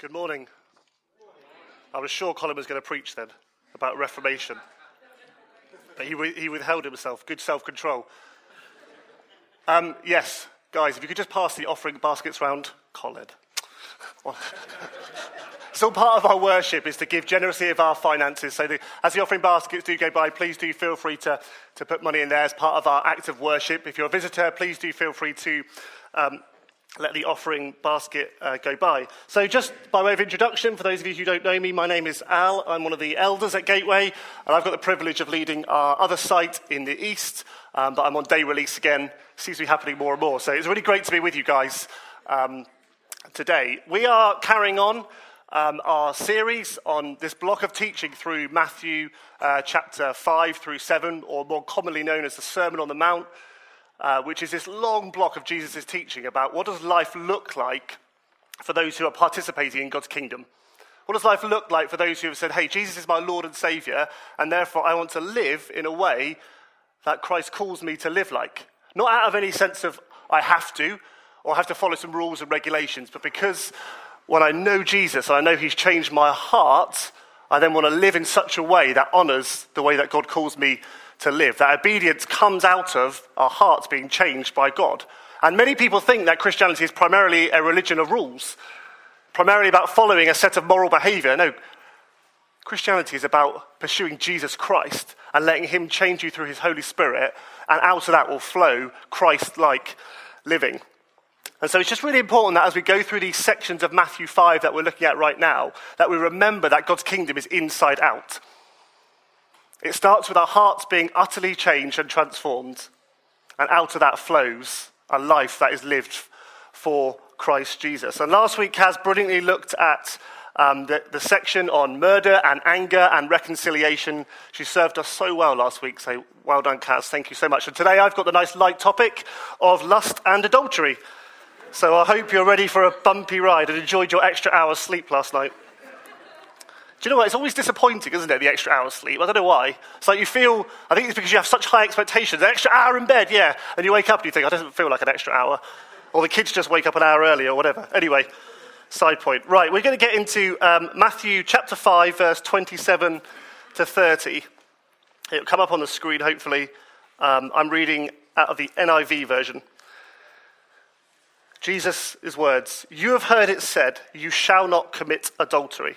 Good morning. I was sure Colin was going to preach then about Reformation, but he, he withheld himself. Good self control. Um, yes, guys, if you could just pass the offering baskets round, Colin. So part of our worship is to give generously of our finances. So the, as the offering baskets do go by, please do feel free to, to put money in there as part of our act of worship. If you're a visitor, please do feel free to um, let the offering basket uh, go by. So, just by way of introduction, for those of you who don't know me, my name is Al. I'm one of the elders at Gateway, and I've got the privilege of leading our other site in the east. Um, but I'm on day release again. Seems to be happening more and more. So, it's really great to be with you guys um, today. We are carrying on um, our series on this block of teaching through Matthew uh, chapter 5 through 7, or more commonly known as the Sermon on the Mount uh, which is this long block of Jesus' teaching about what does life look like for those who are participating in God's kingdom. What does life look like for those who have said, hey, Jesus is my Lord and Savior, and therefore I want to live in a way that Christ calls me to live like? Not out of any sense of I have to or I have to follow some rules and regulations, but because when I know Jesus and I know He's changed my heart, I then want to live in such a way that honors the way that God calls me to live. That obedience comes out of our hearts being changed by God. And many people think that Christianity is primarily a religion of rules, primarily about following a set of moral behavior. No, Christianity is about pursuing Jesus Christ and letting Him change you through His Holy Spirit, and out of that will flow Christ like living. And so it's just really important that as we go through these sections of Matthew 5 that we're looking at right now, that we remember that God's kingdom is inside out. It starts with our hearts being utterly changed and transformed, and out of that flows a life that is lived for Christ Jesus. And last week, Kaz brilliantly looked at um, the, the, section on murder and anger and reconciliation. She served us so well last week, so well done, Kaz. Thank you so much. And today I've got the nice light topic of lust and adultery. So I hope you're ready for a bumpy ride and enjoyed your extra hour's sleep last night. Do you know what? It's always disappointing, isn't it, the extra hour sleep? I don't know why. It's like you feel, I think it's because you have such high expectations. An extra hour in bed, yeah. And you wake up and you think, I doesn't feel like an extra hour. Or the kids just wake up an hour early or whatever. Anyway, side point. Right, we're going to get into um, Matthew chapter 5, verse 27 to 30. It'll come up on the screen, hopefully. Um, I'm reading out of the NIV version. Jesus' words You have heard it said, You shall not commit adultery.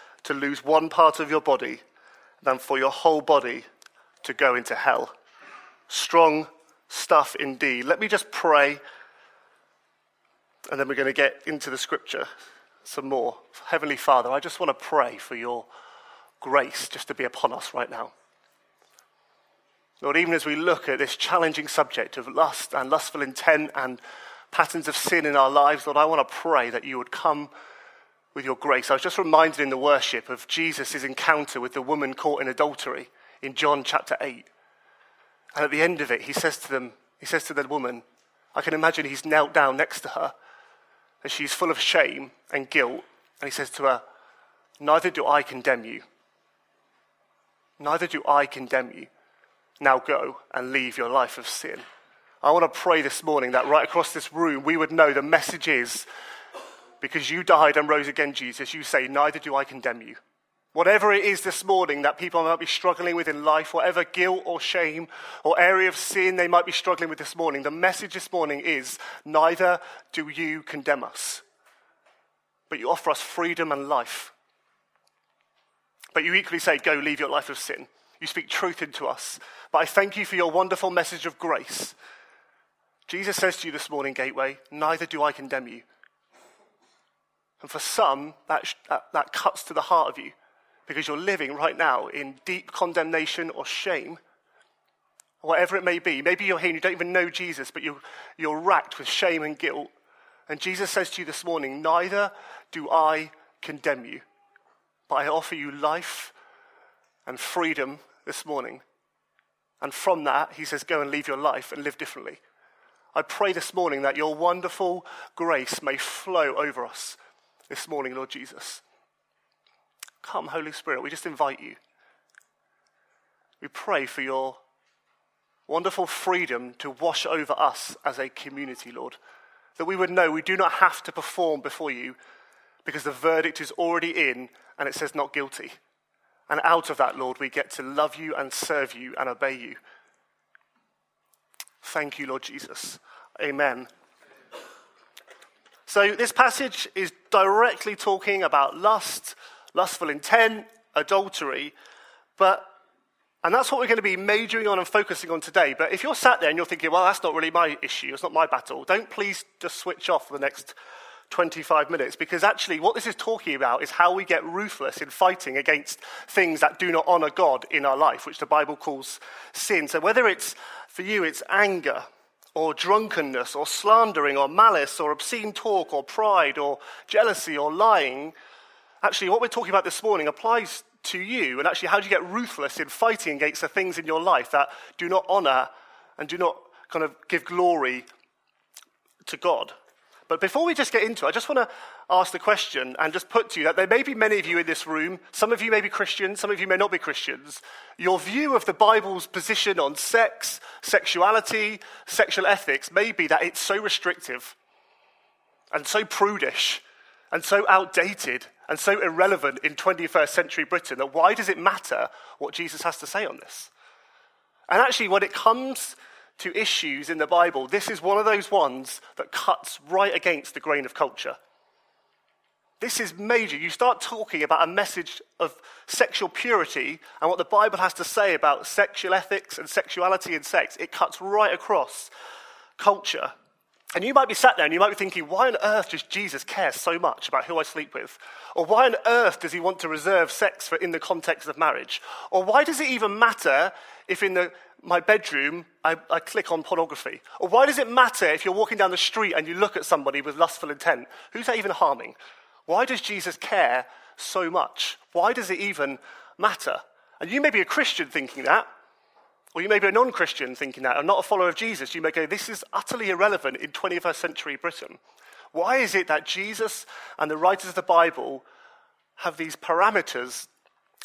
to lose one part of your body than for your whole body to go into hell. Strong stuff indeed. Let me just pray, and then we're going to get into the scripture some more. Heavenly Father, I just want to pray for your grace just to be upon us right now. Lord, even as we look at this challenging subject of lust and lustful intent and patterns of sin in our lives, Lord, I want to pray that you would come with your grace. I was just reminded in the worship of Jesus' encounter with the woman caught in adultery in John chapter 8. And at the end of it, he says to them, he says to the woman, I can imagine he's knelt down next to her, and she's full of shame and guilt. And he says to her, Neither do I condemn you. Neither do I condemn you. Now go and leave your life of sin. I want to pray this morning that right across this room, we would know the message is because you died and rose again, Jesus, you say, Neither do I condemn you. Whatever it is this morning that people might be struggling with in life, whatever guilt or shame or area of sin they might be struggling with this morning, the message this morning is neither do you condemn us, but you offer us freedom and life. But you equally say, Go leave your life of sin. You speak truth into us. But I thank you for your wonderful message of grace. Jesus says to you this morning, Gateway, neither do I condemn you. And for some, that, that, that cuts to the heart of you because you're living right now in deep condemnation or shame, whatever it may be. Maybe you're here and you don't even know Jesus, but you're, you're racked with shame and guilt. And Jesus says to you this morning, neither do I condemn you. But I offer you life and freedom this morning. And from that, he says, go and leave your life and live differently. I pray this morning that your wonderful grace may flow over us this morning, Lord Jesus. Come, Holy Spirit, we just invite you. We pray for your wonderful freedom to wash over us as a community, Lord. That we would know we do not have to perform before you because the verdict is already in and it says not guilty. And out of that, Lord, we get to love you and serve you and obey you. Thank you, Lord Jesus. Amen. So, this passage is directly talking about lust, lustful intent, adultery, but and that's what we're going to be majoring on and focusing on today. But if you're sat there and you're thinking, well, that's not really my issue, it's not my battle, don't please just switch off for the next 25 minutes because actually what this is talking about is how we get ruthless in fighting against things that do not honor God in our life, which the Bible calls sin. So whether it's for you, it's anger or drunkenness or slandering or malice or obscene talk or pride or jealousy or lying, actually what we're talking about this morning applies to you. And actually, how do you get ruthless in fighting against the things in your life that do not honor and do not kind of give glory to God? But before we just get into it, I just want to ask the question and just put to you that there may be many of you in this room, some of you may be Christians, some of you may not be Christians. Your view of the Bible's position on sex, sexuality, sexual ethics may be that it's so restrictive and so prudish and so outdated and so irrelevant in 21st century Britain that why does it matter what Jesus has to say on this? And actually, when it comes to issues in the Bible, this is one of those ones that cuts right against the grain of culture. This is major. You start talking about a message of sexual purity and what the Bible has to say about sexual ethics and sexuality and sex. It cuts right across culture. And you might be sat there and you might be thinking, why on earth does Jesus care so much about who I sleep with? Or why on earth does he want to reserve sex for in the context of marriage? Or why does it even matter if in the, my bedroom I, I click on pornography? Or why does it matter if you're walking down the street and you look at somebody with lustful intent? Who's that even harming? Why does Jesus care so much? Why does it even matter? And you may be a Christian thinking that, or you may be a non Christian thinking that, or not a follower of Jesus. You may go, this is utterly irrelevant in 21st century Britain. Why is it that Jesus and the writers of the Bible have these parameters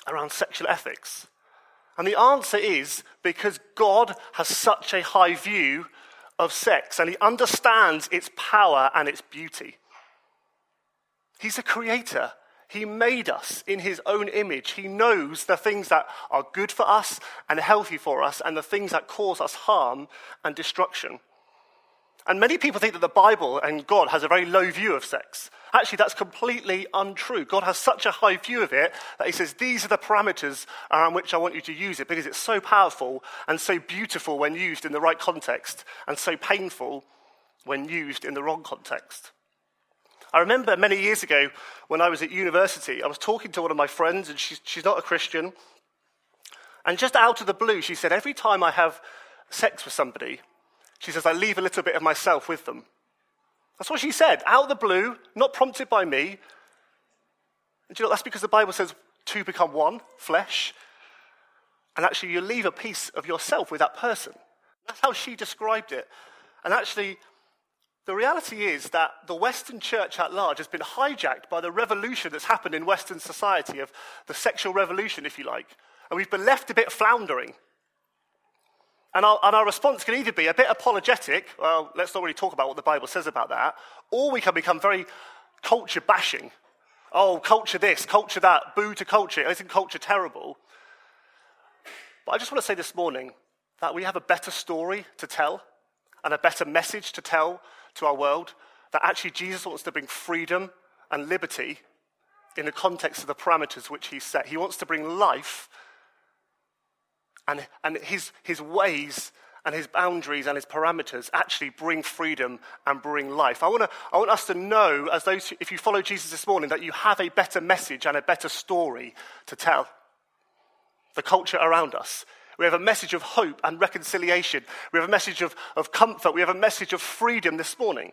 around sexual ethics? And the answer is because God has such a high view of sex and he understands its power and its beauty. He's a creator. He made us in his own image. He knows the things that are good for us and healthy for us and the things that cause us harm and destruction. And many people think that the Bible and God has a very low view of sex. Actually, that's completely untrue. God has such a high view of it that He says, These are the parameters around which I want you to use it because it's so powerful and so beautiful when used in the right context and so painful when used in the wrong context. I remember many years ago when I was at university, I was talking to one of my friends, and she's, she's not a Christian. And just out of the blue, she said, Every time I have sex with somebody, she says, I leave a little bit of myself with them. That's what she said, out of the blue, not prompted by me. And you know, that's because the Bible says two become one, flesh. And actually, you leave a piece of yourself with that person. That's how she described it. And actually, the reality is that the Western church at large has been hijacked by the revolution that's happened in Western society, of the sexual revolution, if you like. And we've been left a bit floundering. And our, and our, response can either be a bit apologetic, well, let's not really talk about what the Bible says about that, or we can become very culture bashing. Oh, culture this, culture that, boo to culture, isn't culture terrible? But I just want to say this morning that we have a better story to tell and a better message to tell to our world, that actually Jesus wants to bring freedom and liberty in the context of the parameters which he set. He wants to bring life and, and his, his ways and his boundaries and his parameters actually bring freedom and bring life. I, wanna, I want us to know, as those, if you follow Jesus this morning, that you have a better message and a better story to tell. The culture around us. We have a message of hope and reconciliation. We have a message of, of comfort. We have a message of freedom this morning.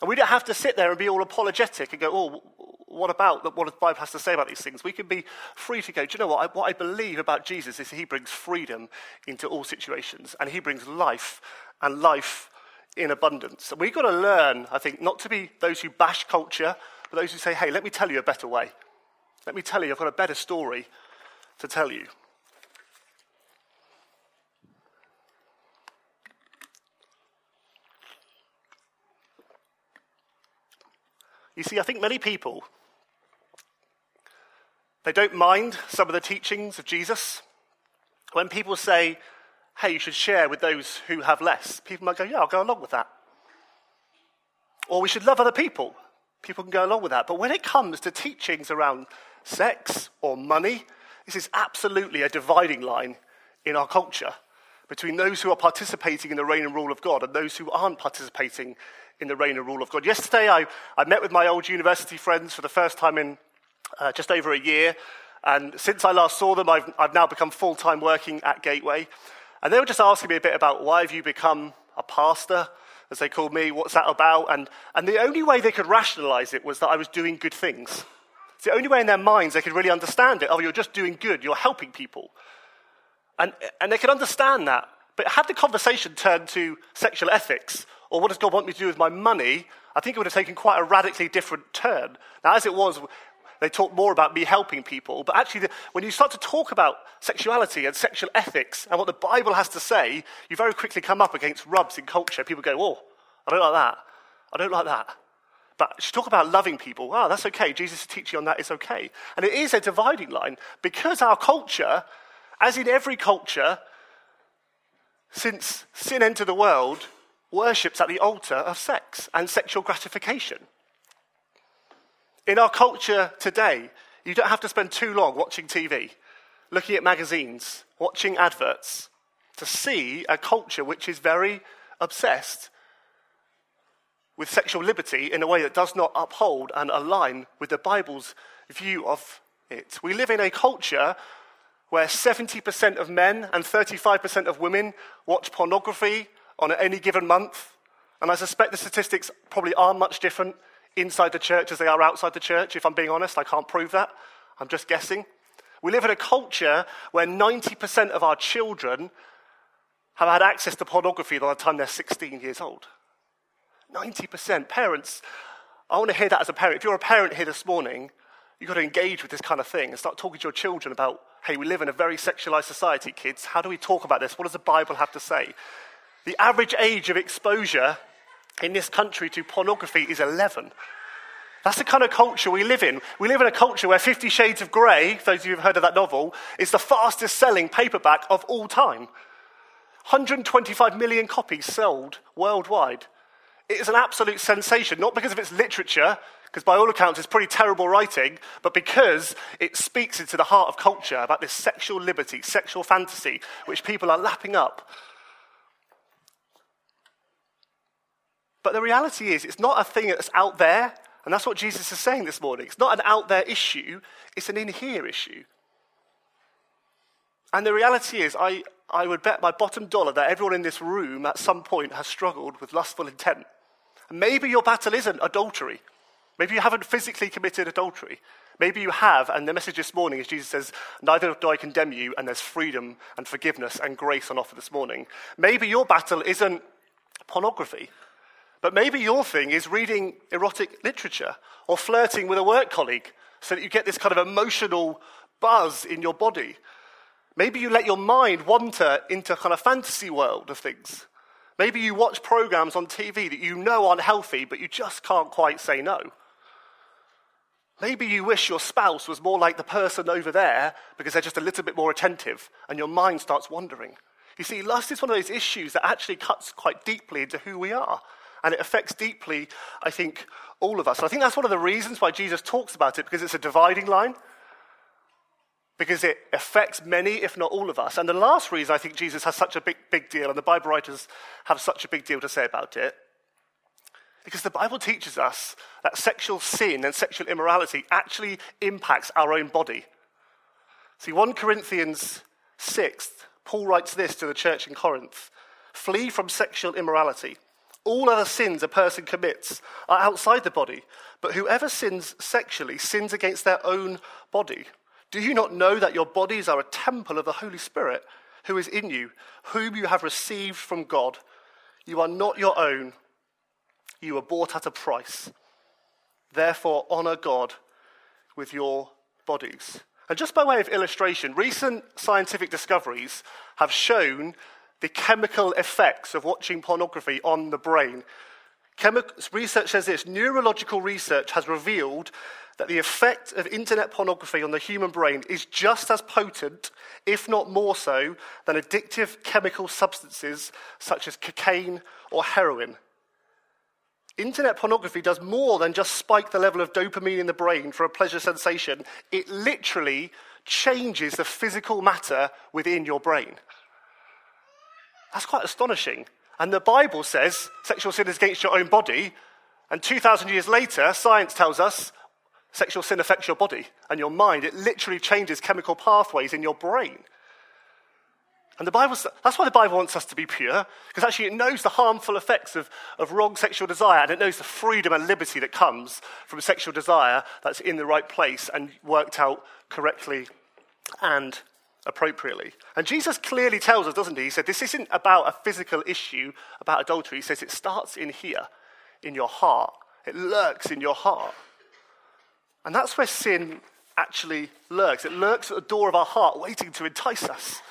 And we don't have to sit there and be all apologetic and go, oh, what about what the Bible has to say about these things? We can be free to go, do you know what? I, what I believe about Jesus is he brings freedom into all situations and he brings life and life in abundance. And we've got to learn, I think, not to be those who bash culture, but those who say, hey, let me tell you a better way. Let me tell you, I've got a better story to tell you. You see, I think many people, they don't mind some of the teachings of Jesus. When people say, hey, you should share with those who have less, people might go, yeah, I'll go along with that. Or we should love other people. People can go along with that. But when it comes to teachings around sex or money, this is absolutely a dividing line in our culture between those who are participating in the reign and rule of God and those who aren't participating in the reign and rule of God. Yesterday, I, I met with my old university friends for the first time in uh, just over a year. And since I last saw them, I've, I've now become full time working at Gateway. And they were just asking me a bit about why have you become a pastor, as they called me, what's that about? And, and the only way they could rationalize it was that I was doing good things. It's the only way in their minds they could really understand it. Oh, you're just doing good, you're helping people. And, and they could understand that. But had the conversation turned to sexual ethics or what does God want me to do with my money, I think it would have taken quite a radically different turn. Now, as it was, they talk more about me helping people, but actually, the, when you start to talk about sexuality and sexual ethics and what the Bible has to say, you very quickly come up against rubs in culture. People go, Oh, I don't like that. I don't like that. But you talk about loving people. Oh, that's okay. Jesus' teaching on that. It's okay. And it is a dividing line because our culture, as in every culture, since sin entered the world, worships at the altar of sex and sexual gratification. In our culture today, you don't have to spend too long watching TV, looking at magazines, watching adverts, to see a culture which is very obsessed with sexual liberty in a way that does not uphold and align with the Bible's view of it. We live in a culture where 70% of men and 35% of women watch pornography on any given month. And I suspect the statistics probably are much different inside the church as they are outside the church. If I'm being honest, I can't prove that. I'm just guessing. We live in a culture where 90% of our children have had access to pornography by the time they're 16 years old. 90%. Parents, I want to hear that as a parent. If you're a parent here this morning, you've got to engage with this kind of thing and start talking to your children about, hey, we live in a very sexualized society, kids. How do we talk about this? What does the Bible have to say? The average age of exposure in this country to pornography is 11. That's the kind of culture we live in. We live in a culture where Fifty Shades of Grey, those of you who've heard of that novel, is the fastest selling paperback of all time. 125 million copies sold worldwide. It is an absolute sensation, not because of its literature, because by all accounts it's pretty terrible writing, but because it speaks into the heart of culture about this sexual liberty, sexual fantasy, which people are lapping up But the reality is, it's not a thing that's out there, and that's what Jesus is saying this morning. It's not an out there issue, it's an in here issue. And the reality is, I, I would bet my bottom dollar that everyone in this room at some point has struggled with lustful intent. And maybe your battle isn't adultery. Maybe you haven't physically committed adultery. Maybe you have, and the message this morning is Jesus says, Neither do I condemn you, and there's freedom and forgiveness and grace on offer this morning. Maybe your battle isn't pornography. But maybe your thing is reading erotic literature or flirting with a work colleague so that you get this kind of emotional buzz in your body. Maybe you let your mind wander into a kind of fantasy world of things. Maybe you watch programs on TV that you know aren't healthy, but you just can't quite say no. Maybe you wish your spouse was more like the person over there because they're just a little bit more attentive and your mind starts wandering. You see, lust is one of those issues that actually cuts quite deeply into who we are and it affects deeply, I think, all of us. And I think that's one of the reasons why Jesus talks about it, because it's a dividing line, because it affects many, if not all of us. And the last reason I think Jesus has such a big, big deal, and the Bible writers have such a big deal to say about it, because the Bible teaches us that sexual sin and sexual immorality actually impacts our own body. See, 1 Corinthians 6, Paul writes this to the church in Corinth Flee from sexual immorality. All other sins a person commits are outside the body, but whoever sins sexually sins against their own body. Do you not know that your bodies are a temple of the Holy Spirit who is in you, whom you have received from God? You are not your own, you were bought at a price. Therefore, honor God with your bodies. And just by way of illustration, recent scientific discoveries have shown the chemical effects of watching pornography on the brain. Research says this neurological research has revealed that the effect of internet pornography on the human brain is just as potent, if not more so, than addictive chemical substances such as cocaine or heroin. Internet pornography does more than just spike the level of dopamine in the brain for a pleasure sensation. It literally changes the physical matter within your brain. That's quite astonishing. And the Bible says sexual sin is against your own body. And 2,000 years later, science tells us sexual sin affects your body and your mind. It literally changes chemical pathways in your brain. And the Bible, that's why the Bible wants us to be pure, because actually it knows the harmful effects of, of wrong sexual desire, and it knows the freedom and liberty that comes from sexual desire that's in the right place and worked out correctly and appropriately. And Jesus clearly tells us, doesn't he? He said, This isn't about a physical issue about adultery. He says it starts in here, in your heart. It lurks in your heart. And that's where sin actually lurks. It lurks at the door of our heart, waiting to entice us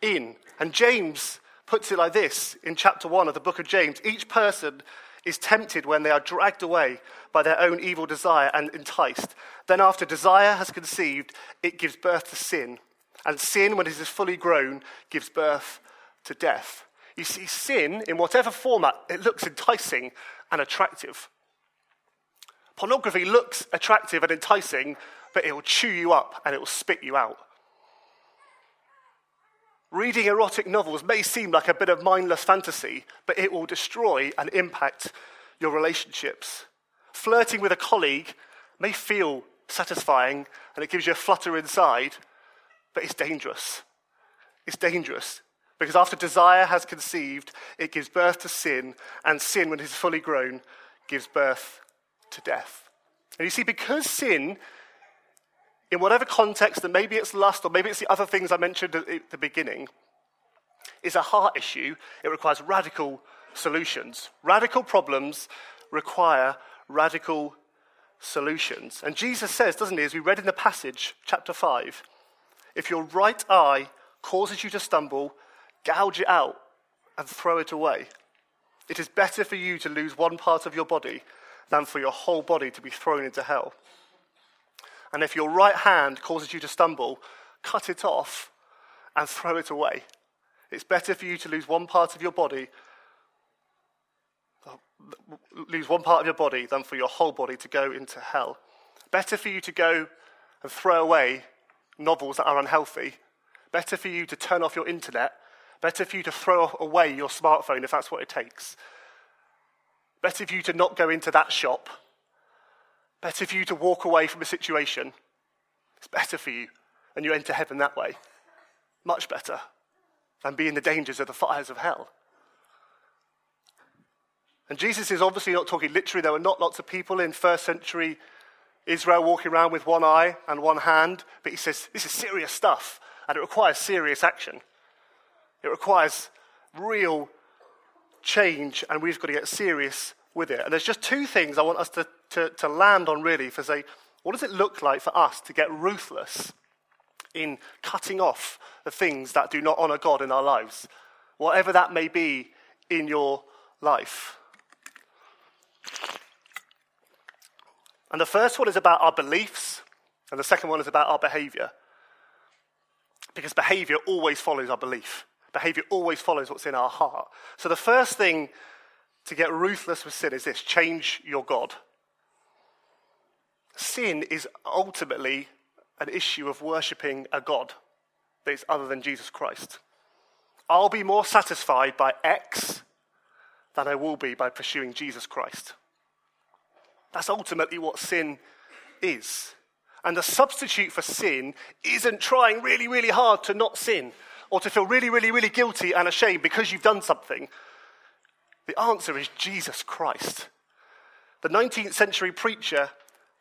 in. And James puts it like this in chapter 1 of the book of James each person is tempted when they are dragged away by their own evil desire and enticed. Then, after desire has conceived, it gives birth to sin. And sin, when it is fully grown, gives birth to death. You see, sin, in whatever format, it looks enticing and attractive. Pornography looks attractive and enticing, but it will chew you up and it will spit you out. Reading erotic novels may seem like a bit of mindless fantasy, but it will destroy and impact your relationships. Flirting with a colleague may feel satisfying and it gives you a flutter inside, but it's dangerous. It's dangerous because after desire has conceived, it gives birth to sin, and sin, when it is fully grown, gives birth to death. And you see, because sin in whatever context, and maybe it's lust or maybe it's the other things I mentioned at the beginning, is a heart issue. It requires radical solutions. Radical problems require radical solutions. And Jesus says, doesn't he, as we read in the passage, chapter 5, if your right eye causes you to stumble, gouge it out and throw it away. It is better for you to lose one part of your body than for your whole body to be thrown into hell. And if your right hand causes you to stumble, cut it off and throw it away. It's better for you to lose one part of your body, lose one part of your body, than for your whole body to go into hell. Better for you to go and throw away novels that are unhealthy. Better for you to turn off your internet. Better for you to throw away your smartphone if that's what it takes. Better for you to not go into that shop Better for you to walk away from a situation. It's better for you, and you enter heaven that way. Much better than be in the dangers of the fires of hell. And Jesus is obviously not talking literally. There were not lots of people in first century Israel walking around with one eye and one hand, but he says this is serious stuff, and it requires serious action. It requires real change, and we've got to get serious with it. And there's just two things I want us to to, to land on really for say, what does it look like for us to get ruthless in cutting off the things that do not honor God in our lives, whatever that may be in your life? And the first one is about our beliefs, and the second one is about our behavior. Because behavior always follows our belief. Behavior always follows what's in our heart. So the first thing to get ruthless with sin is this change your God sin is ultimately an issue of worshipping a God that is other than Jesus Christ. I'll be more satisfied by X than I will be by pursuing Jesus Christ. That's ultimately what sin is. And the substitute for sin isn't trying really, really hard to not sin or to feel really, really, really guilty and ashamed because you've done something. The answer is Jesus Christ. The 19th century preacher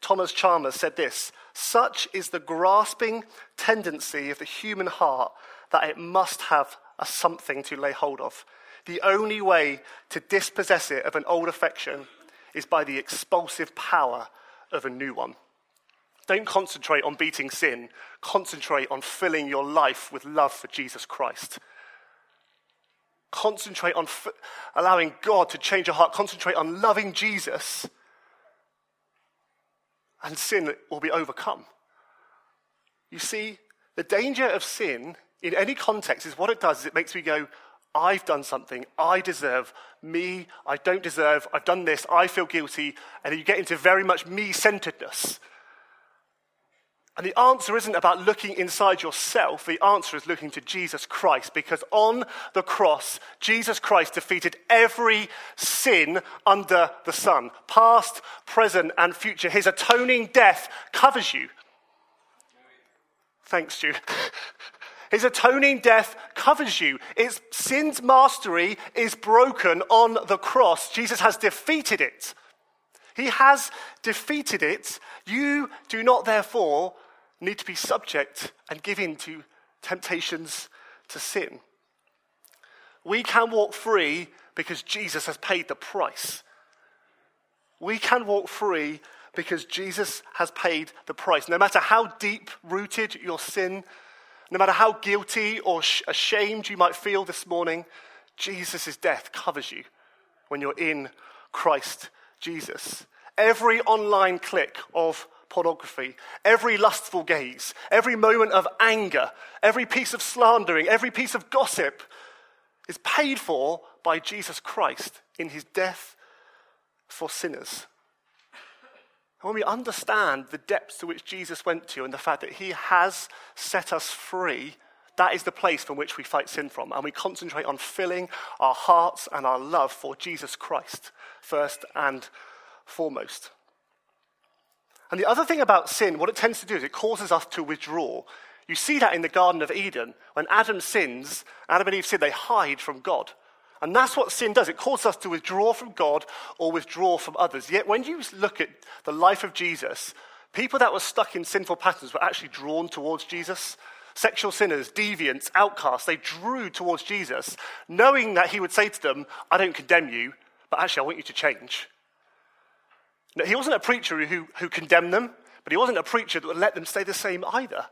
Thomas Chalmers said this Such is the grasping tendency of the human heart that it must have a something to lay hold of. The only way to dispossess it of an old affection is by the expulsive power of a new one. Don't concentrate on beating sin, concentrate on filling your life with love for Jesus Christ. Concentrate on f- allowing God to change your heart. Concentrate on loving Jesus, and sin will be overcome. You see, the danger of sin in any context is what it does is it makes me go, I've done something, I deserve, me, I don't deserve, I've done this, I feel guilty, and you get into very much me centeredness. And the answer isn't about looking inside yourself. The answer is looking to Jesus Christ because on the cross, Jesus Christ defeated every sin under the sun, past, present, and future. His atoning death covers you. Thanks, Stu. His atoning death covers you. It's sin's mastery is broken on the cross. Jesus has defeated it. He has defeated it. You do not, therefore, need to be subject and give in to temptations to sin. We can walk free because Jesus has paid the price. We can walk free because Jesus has paid the price. No matter how deep rooted your sin, no matter how guilty or ashamed you might feel this morning, Jesus' death covers you when you're in Christ Jesus. Every online click of pornography, every lustful gaze, every moment of anger, every piece of slandering, every piece of gossip is paid for by Jesus Christ in his death for sinners. And when we understand the depths to which Jesus went to and the fact that he has set us free, that is the place from which we fight sin from. And we concentrate on filling our hearts and our love for Jesus Christ first and foremost. And the other thing about sin, what it tends to do is it causes us to withdraw. You see that in the Garden of Eden. When Adam sins, Adam and Eve sin, they hide from God. And that's what sin does. It causes us to withdraw from God or withdraw from others. Yet when you look at the life of Jesus, people that were stuck in sinful patterns were actually drawn towards Jesus. Sexual sinners, deviants, outcasts, they drew towards Jesus, knowing that he would say to them, I don't condemn you, but actually I want you to change. Now, he wasn't a preacher who, who condemned them, but he wasn't a preacher that would let them stay the same either.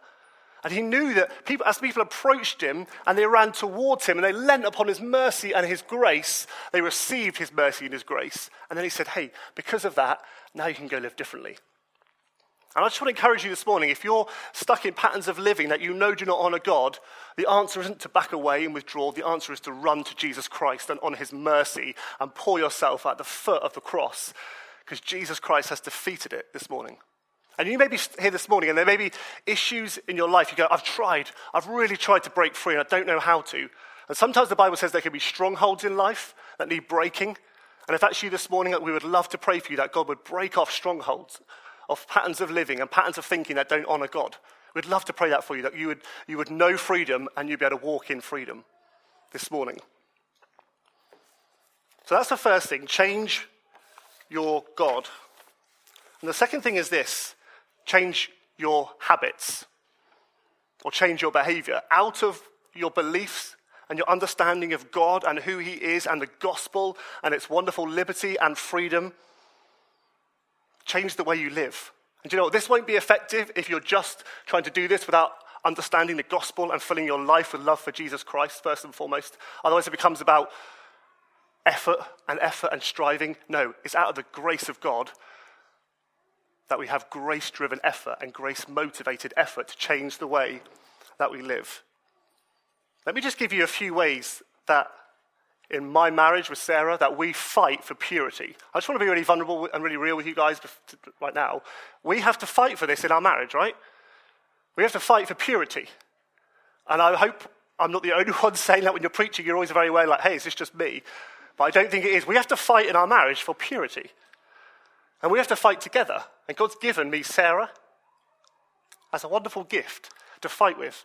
And he knew that people, as people approached him and they ran towards him and they leant upon his mercy and his grace, they received his mercy and his grace. And then he said, Hey, because of that, now you can go live differently. And I just want to encourage you this morning if you're stuck in patterns of living that you know do not honor God, the answer isn't to back away and withdraw. The answer is to run to Jesus Christ and on his mercy and pour yourself at the foot of the cross because Jesus Christ has defeated it this morning. And you may be here this morning and there may be issues in your life. You go, I've tried. I've really tried to break free and I don't know how to. And sometimes the Bible says there can be strongholds in life that need breaking. And if that's you this morning, we would love to pray for you that God would break off strongholds of patterns of living and patterns of thinking that don't honor God. We'd love to pray that for you, that you would, you would know freedom and you'd be able to walk in freedom this morning. So that's the first thing change your God. And the second thing is this change your habits or change your behavior out of your beliefs and your understanding of God and who He is and the gospel and its wonderful liberty and freedom. Change the way you live. And you know, this won't be effective if you're just trying to do this without understanding the gospel and filling your life with love for Jesus Christ, first and foremost. Otherwise, it becomes about effort and effort and striving. No, it's out of the grace of God that we have grace driven effort and grace motivated effort to change the way that we live. Let me just give you a few ways that in my marriage with Sarah that we fight for purity. I just want to be really vulnerable and really real with you guys right now. We have to fight for this in our marriage, right? We have to fight for purity. And I hope I'm not the only one saying that when you're preaching, you're always very aware, like, hey, is this just me? But I don't think it is. We have to fight in our marriage for purity. And we have to fight together. And God's given me Sarah as a wonderful gift to fight with.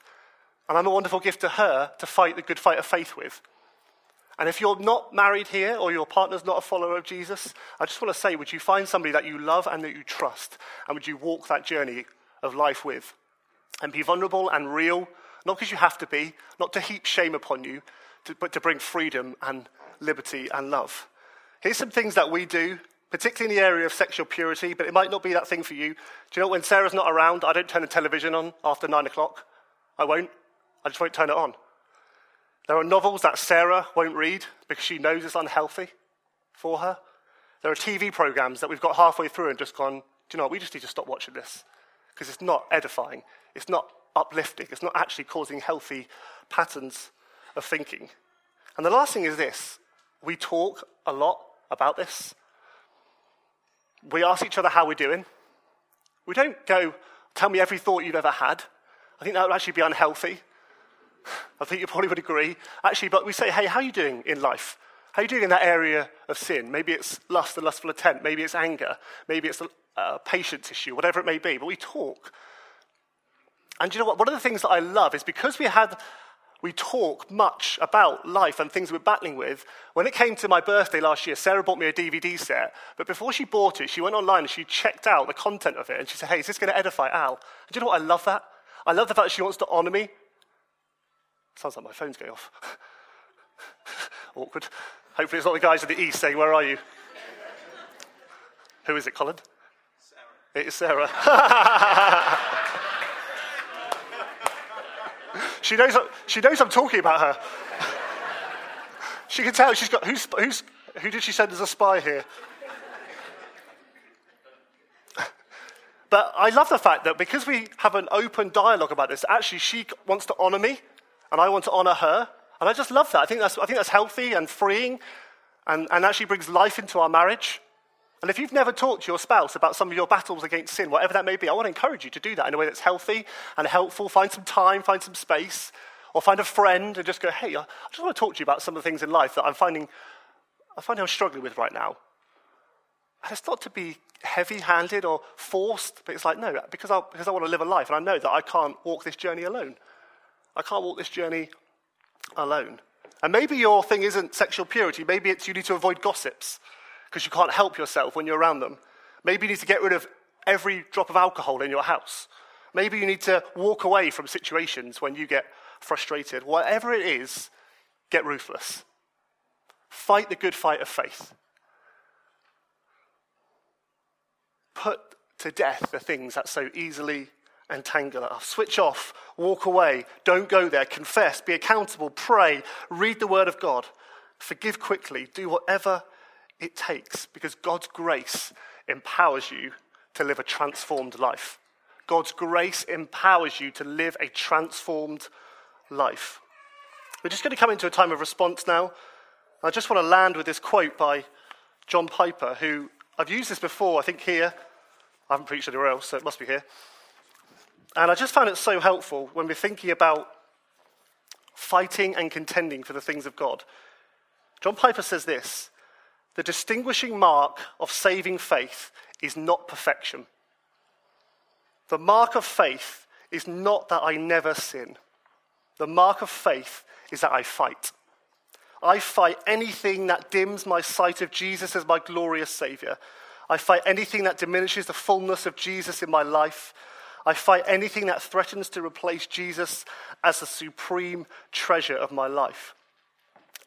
And I'm a wonderful gift to her to fight the good fight of faith with. And if you're not married here or your partner's not a follower of Jesus, I just want to say, would you find somebody that you love and that you trust? And would you walk that journey of life with? And be vulnerable and real, not because you have to be, not to heap shame upon you, to, but to bring freedom and liberty and love. Here's some things that we do, particularly in the area of sexual purity, but it might not be that thing for you. Do you know when Sarah's not around, I don't turn the television on after nine o'clock? I won't. I just won't turn it on. There are novels that Sarah won't read because she knows it's unhealthy for her. There are TV programs that we've got halfway through and just gone, do you know what, we just need to stop watching this because it's not edifying, it's not uplifting, it's not actually causing healthy patterns of thinking. And the last thing is this we talk a lot about this. We ask each other how we're doing. We don't go, tell me every thought you've ever had. I think that would actually be unhealthy. I think you probably would agree. Actually, but we say, hey, how are you doing in life? How are you doing in that area of sin? Maybe it's lust and lustful intent. Maybe it's anger. Maybe it's a, a patience issue, whatever it may be. But we talk. And you know what? One of the things that I love is because we had we talk much about life and things we're battling with. When it came to my birthday last year, Sarah bought me a DVD set, but before she bought it, she went online and she checked out the content of it and she said, Hey, is this going to edify Al? And do you know what? I love that. I love the fact that she wants to honor me. Sounds like my phone's going off. Awkward. Hopefully, it's not the guys at the east saying, Where are you? Who is it, Colin? Sarah. It is Sarah. she, knows, she knows I'm talking about her. she can tell. She's got. Who's, who's, who did she send as a spy here? But I love the fact that because we have an open dialogue about this, actually she wants to honor me and I want to honor her. And I just love that. I think that's, I think that's healthy and freeing and, and actually brings life into our marriage. And if you've never talked to your spouse about some of your battles against sin, whatever that may be, I want to encourage you to do that in a way that's healthy and helpful. Find some time, find some space, or find a friend and just go, hey, I just want to talk to you about some of the things in life that I'm finding, I find I'm struggling with right now. And it's not to be heavy handed or forced, but it's like, no, because I, because I want to live a life and I know that I can't walk this journey alone. I can't walk this journey alone. And maybe your thing isn't sexual purity. Maybe it's you need to avoid gossips because you can't help yourself when you're around them. Maybe you need to get rid of every drop of alcohol in your house. Maybe you need to walk away from situations when you get frustrated. Whatever it is, get ruthless. Fight the good fight of faith. Put to death the things that so easily entangle us. Switch off, walk away, don't go there, confess, be accountable, pray, read the Word of God, forgive quickly, do whatever it takes because God's grace empowers you to live a transformed life. God's grace empowers you to live a transformed life. We're just going to come into a time of response now. I just want to land with this quote by John Piper, who I've used this before, I think here. I haven't preached anywhere else, so it must be here. And I just found it so helpful when we're thinking about fighting and contending for the things of God. John Piper says this the distinguishing mark of saving faith is not perfection. The mark of faith is not that I never sin. The mark of faith is that I fight. I fight anything that dims my sight of Jesus as my glorious Savior. I fight anything that diminishes the fullness of Jesus in my life. I fight anything that threatens to replace Jesus as the supreme treasure of my life.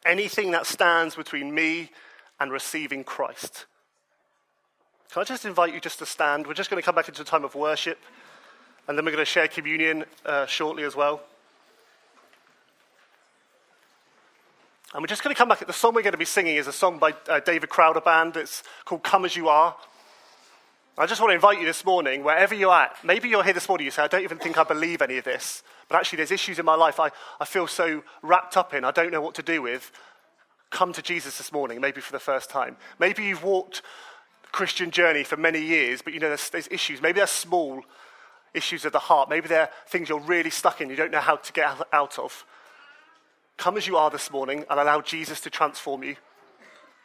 Anything that stands between me and receiving Christ. Can I just invite you just to stand? We're just going to come back into a time of worship, and then we're going to share communion uh, shortly as well. And we're just going to come back. The song we're going to be singing is a song by uh, David Crowder Band. It's called Come As You Are. I just want to invite you this morning, wherever you're at, maybe you're here this morning, you say, I don't even think I believe any of this, but actually there's issues in my life I, I feel so wrapped up in, I don't know what to do with. Come to Jesus this morning, maybe for the first time. Maybe you've walked the Christian journey for many years, but you know there's, there's issues. Maybe they're small issues of the heart. Maybe they're things you're really stuck in, you don't know how to get out of. Come as you are this morning and allow Jesus to transform you.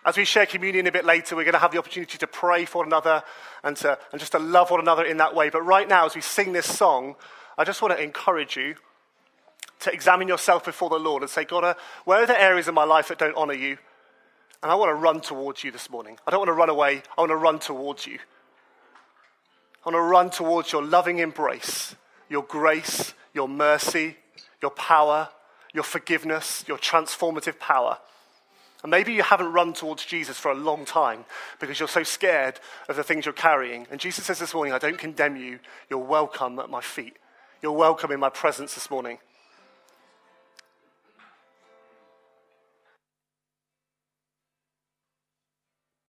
As we share communion a bit later, we're going to have the opportunity to pray for one another and, to, and just to love one another in that way. But right now, as we sing this song, I just want to encourage you to examine yourself before the Lord and say, God, uh, where are the areas in my life that don't honor you? And I want to run towards you this morning. I don't want to run away. I want to run towards you. I want to run towards your loving embrace, your grace, your mercy, your power, your forgiveness, your transformative power. And maybe you haven't run towards Jesus for a long time because you're so scared of the things you're carrying. And Jesus says this morning, I don't condemn you. You're welcome at my feet. You're welcome in my presence this morning.